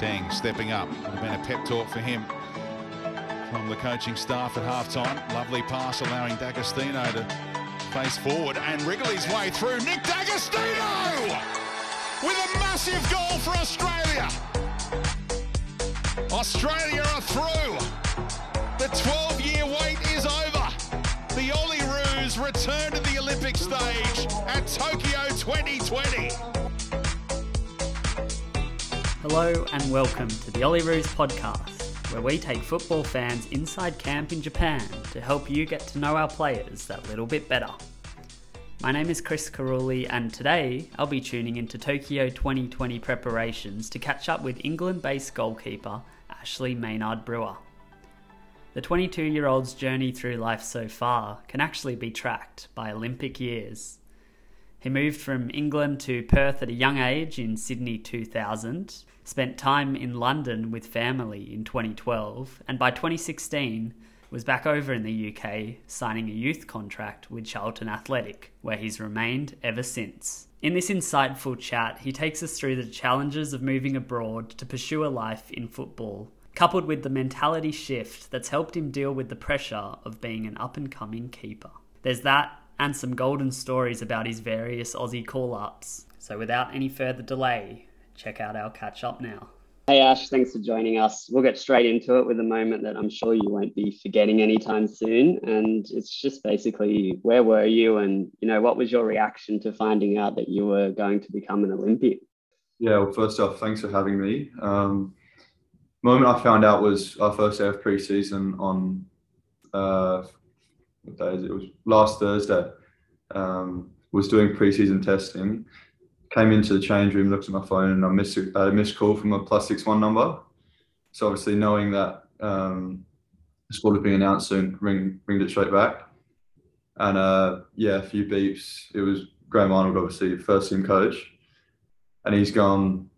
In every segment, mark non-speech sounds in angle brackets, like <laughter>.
Tang stepping up. Would have been a pep talk for him from the coaching staff at halftime. Lovely pass allowing D'Agostino to face forward and wriggle his way through. Nick D'Agostino with a massive goal for Australia. Australia are through. The 12 year wait is over. The Olyroos return to the Olympic stage at Tokyo 2020. Hello and welcome to the Olyroos podcast, where we take football fans inside camp in Japan to help you get to know our players that little bit better. My name is Chris Caruli, and today I'll be tuning into Tokyo 2020 preparations to catch up with England based goalkeeper Ashley Maynard Brewer. The 22 year old's journey through life so far can actually be tracked by Olympic years. He moved from England to Perth at a young age in Sydney 2000, spent time in London with family in 2012, and by 2016 was back over in the UK signing a youth contract with Charlton Athletic, where he's remained ever since. In this insightful chat, he takes us through the challenges of moving abroad to pursue a life in football, coupled with the mentality shift that's helped him deal with the pressure of being an up and coming keeper. There's that and some golden stories about his various Aussie call ups. So without any further delay, check out our catch up now. Hey Ash, thanks for joining us. We'll get straight into it with a moment that I'm sure you won't be forgetting anytime soon. And it's just basically where were you and you know what was your reaction to finding out that you were going to become an Olympian? Yeah, well first off, thanks for having me. Um, moment I found out was our first day of preseason on uh, what day is it? it was last Thursday. Um, was doing preseason testing. Came into the change room, looked at my phone, and I missed a, a missed call from a plus six one number. So obviously, knowing that um, the squad was being announced soon, ring ringed it straight back. And uh, yeah, a few beeps. It was Graham Arnold, obviously first team coach, and he's gone.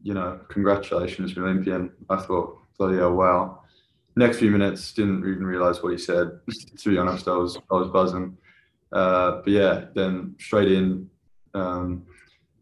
You know, congratulations, Olympian. I thought, bloody hell, wow next few minutes didn't even realize what he said. <laughs> to be honest, I was I was buzzing. Uh, but yeah, then straight in, um,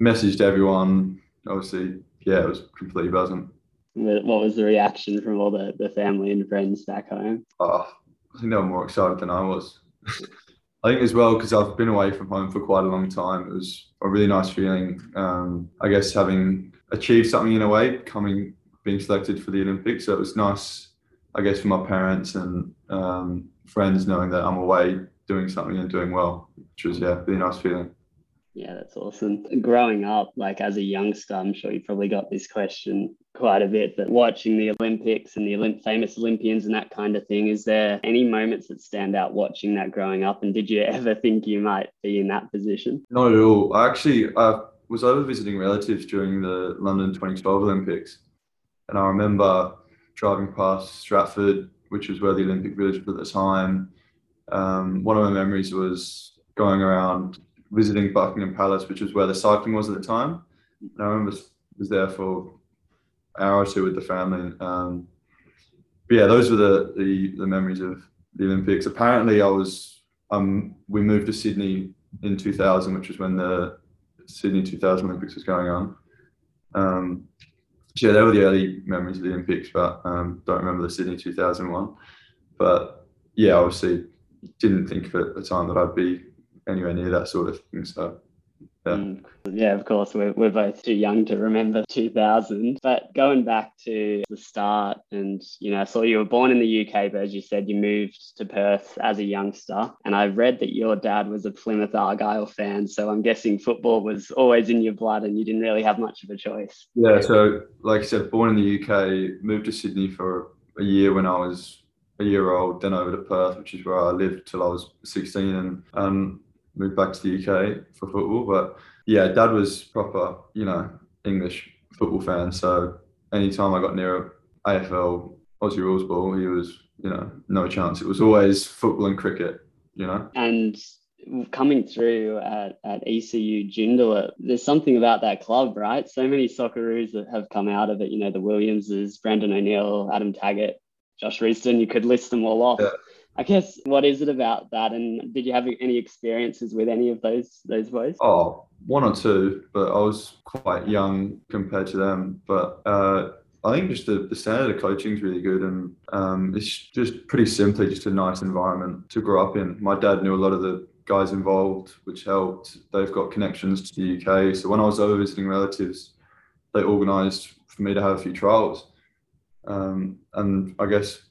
messaged everyone. Obviously, yeah, it was completely buzzing. What was the reaction from all the, the family and friends back home? Oh, I think they were more excited than I was. <laughs> I think as well because I've been away from home for quite a long time. It was a really nice feeling. Um, I guess having achieved something in a way, coming being selected for the Olympics. So it was nice I guess for my parents and um, friends knowing that I'm away doing something and doing well, which was yeah, really nice feeling. Yeah, that's awesome. Growing up, like as a youngster, I'm sure you probably got this question quite a bit. But watching the Olympics and the Olymp- famous Olympians and that kind of thing, is there any moments that stand out watching that growing up? And did you ever <laughs> think you might be in that position? Not at all. I actually I was over visiting relatives during the London 2012 Olympics, and I remember driving past Stratford, which was where the Olympic Village was at the time. Um, one of my memories was going around visiting Buckingham Palace, which was where the cycling was at the time. And I remember was there for an hour or two with the family. Um, but yeah, those were the, the, the memories of the Olympics. Apparently, I was um, we moved to Sydney in 2000, which was when the Sydney 2000 Olympics was going on. Um, yeah, they were the early memories of the Olympics, but um, don't remember the Sydney 2001. But yeah, obviously didn't think at the time that I'd be anywhere near that sort of thing. So yeah. Mm. yeah, of course, we're, we're both too young to remember <laughs> 2000. But going back to the start, and you know, I saw you were born in the UK, but as you said, you moved to Perth as a youngster. And I read that your dad was a Plymouth Argyle fan. So I'm guessing football was always in your blood and you didn't really have much of a choice. Yeah, so like I said, born in the UK, moved to Sydney for a year when I was a year old, then over to Perth, which is where I lived till I was 16. And um, moved back to the UK for football. But yeah, dad was proper, you know, English football fan. So anytime I got near AFL Aussie rules ball, he was, you know, no chance. It was always football and cricket, you know. And coming through at, at ECU Joondalup, there's something about that club, right? So many Socceroos that have come out of it. You know, the Williamses, Brandon O'Neill, Adam Taggart, Josh Risdon. You could list them all off. Yeah. I guess what is it about that? And did you have any experiences with any of those those boys? Oh, one or two, but I was quite young compared to them. But uh, I think just the, the standard of coaching is really good, and um, it's just pretty simply just a nice environment to grow up in. My dad knew a lot of the guys involved, which helped. They've got connections to the UK, so when I was over visiting relatives, they organised for me to have a few trials. Um, and I guess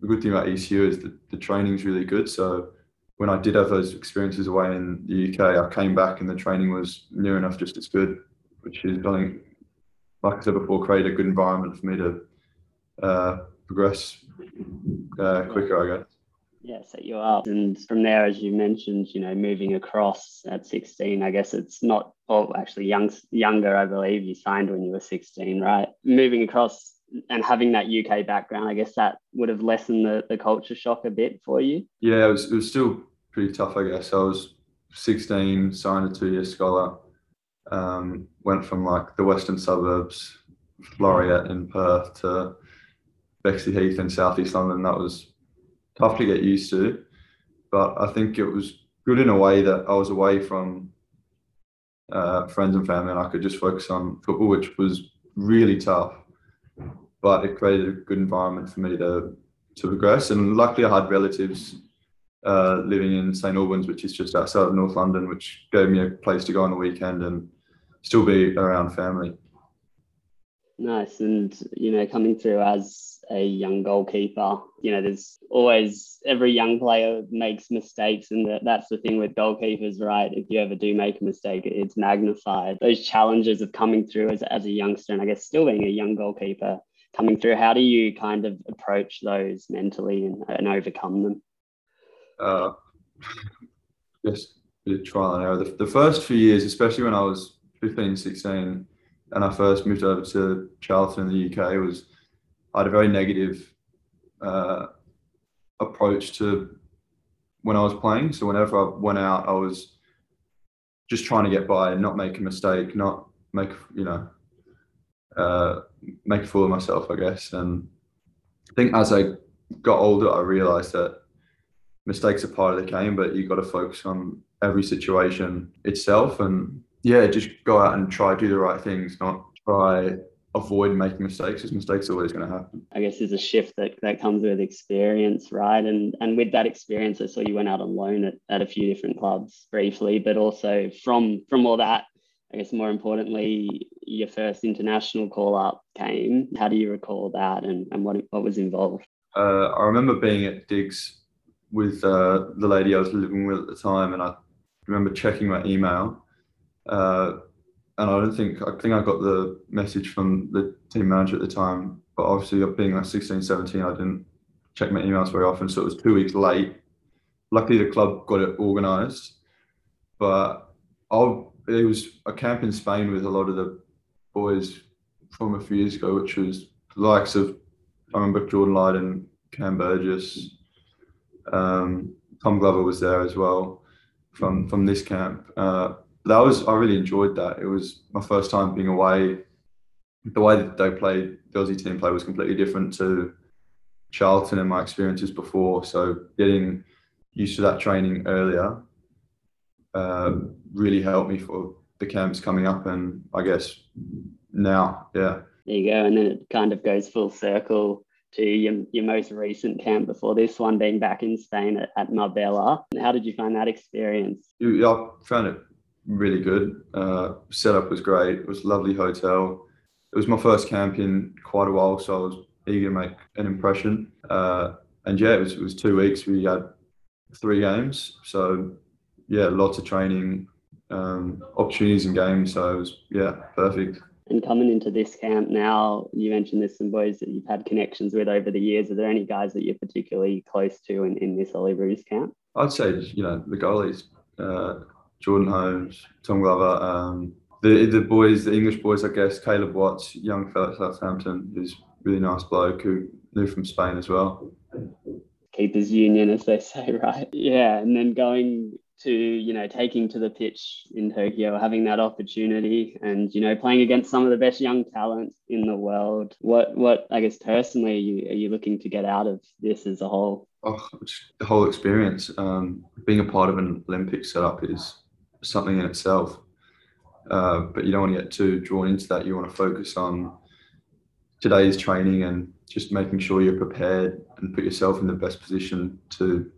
the good thing about ECU is that the training is really good. So when I did have those experiences away in the UK, I came back and the training was near enough just as good, which is I think like I said before, create a good environment for me to uh, progress uh, quicker, I guess. Yeah, set you up. And from there, as you mentioned, you know, moving across at 16, I guess it's not, oh, actually young, younger, I believe you signed when you were 16, right? Moving across and having that UK background, I guess that would have lessened the, the culture shock a bit for you. Yeah, it was, it was still pretty tough, I guess. I was 16, signed a two year scholar um, went from like the western suburbs, Floreat in Perth to Bexley Heath in southeast London. That was tough to get used to, but I think it was good in a way that I was away from uh, friends and family, and I could just focus on football, which was really tough. But it created a good environment for me to to progress, and luckily I had relatives uh, living in St Albans, which is just outside of North London, which gave me a place to go on the weekend and still be around family. Nice. And, you know, coming through as a young goalkeeper, you know, there's always every young player makes mistakes. And that's the thing with goalkeepers, right? If you ever do make a mistake, it's magnified. Those challenges of coming through as, as a youngster, and I guess still being a young goalkeeper coming through, how do you kind of approach those mentally and, and overcome them? Uh, just trial and error. The, the first few years, especially when I was 15, 16, and I first moved over to Charlton in the UK, was I had a very negative uh, approach to when I was playing. So whenever I went out, I was just trying to get by and not make a mistake, not make you know uh, make a fool of myself, I guess. And I think as I got older, I realised that mistakes are part of the game, but you got to focus on every situation itself and yeah, just go out and try do the right things, not try avoid making mistakes because mistakes are always going to happen. I guess there's a shift that, that comes with experience, right? And and with that experience, I saw you went out on loan at, at a few different clubs briefly, but also from from all that, I guess more importantly, your first international call up came. How do you recall that and, and what what was involved? Uh, I remember being at Digs with uh, the lady I was living with at the time, and I remember checking my email uh, and I don't think I think I got the message from the team manager at the time, but obviously being like 16, 17, I didn't check my emails very often, so it was two weeks late. Luckily, the club got it organised, but I it was a camp in Spain with a lot of the boys from a few years ago, which was the likes of I remember Jordan Lyden, Cam Burgess, um, Tom Glover was there as well from from this camp. Uh, that was I really enjoyed that. It was my first time being away. The way that they played, the Aussie team play was completely different to Charlton and my experiences before. So getting used to that training earlier uh, really helped me for the camps coming up, and I guess now, yeah. There you go, and then it kind of goes full circle to your, your most recent camp before this one being back in Spain at, at Marbella. How did you find that experience? Yeah, I found it really good. Uh, setup was great. It was a lovely hotel. It was my first camp in quite a while, so I was eager to make an impression. Uh, and yeah, it was, it was two weeks. We had three games, so yeah, lots of training, um, opportunities and games. So it was yeah, perfect. And coming into this camp now, you mentioned there's some boys that you've had connections with over the years. Are there any guys that you're particularly close to in, in this Olyroos camp? I'd say you know the goalies. Uh, Jordan Holmes, Tom Glover, um, the the boys, the English boys, I guess. Caleb Watts, young fellow at Southampton, who's really nice bloke who knew from Spain as well. Keepers Union, as they say, <laughs> right? Yeah, and then going to you know taking to the pitch in Tokyo, having that opportunity, and you know playing against some of the best young talent in the world. What what I guess personally are you are you looking to get out of this as a whole? Oh, the whole experience. Um, being a part of an Olympic setup is something in itself. Uh, but you don't want to get too drawn into that. You want to focus on today's training and just making sure you're prepared and put yourself in the best position to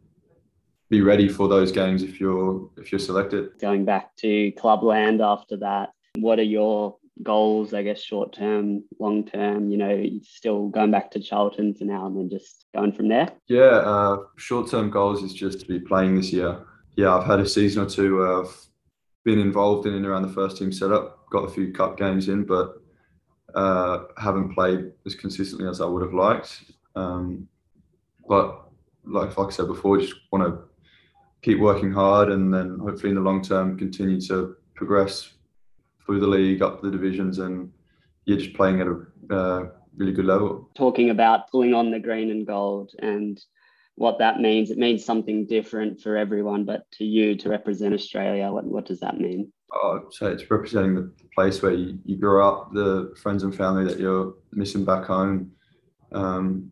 be ready for those games if you're if you're selected. Going back to clubland after that, what are your goals, I guess, short term, long term, you know, still going back to Charlton for now and then just going from there? Yeah, uh, short term goals is just to be playing this year. Yeah, I've had a season or two where I've been involved in and around the first team setup, got a few cup games in, but uh, haven't played as consistently as I would have liked. Um, but like, like I said before, just want to keep working hard and then hopefully in the long term continue to progress through the league, up the divisions, and you're just playing at a uh, really good level. Talking about pulling on the green and gold and what that means, it means something different for everyone, but to you to represent Australia, what, what does that mean? I'd say it's representing the place where you, you grew up, the friends and family that you're missing back home. Um,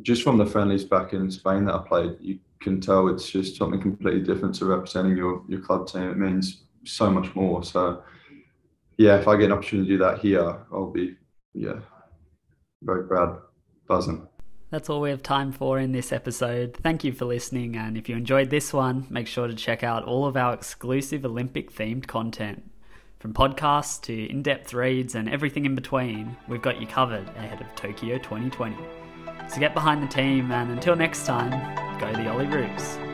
just from the friendlies back in Spain that I played, you can tell it's just something completely different to representing your, your club team. It means so much more. So yeah, if I get an opportunity to do that here, I'll be yeah very proud, buzzing. That's all we have time for in this episode. Thank you for listening, and if you enjoyed this one, make sure to check out all of our exclusive Olympic themed content. From podcasts to in depth reads and everything in between, we've got you covered ahead of Tokyo 2020. So get behind the team, and until next time, go the Olyroos.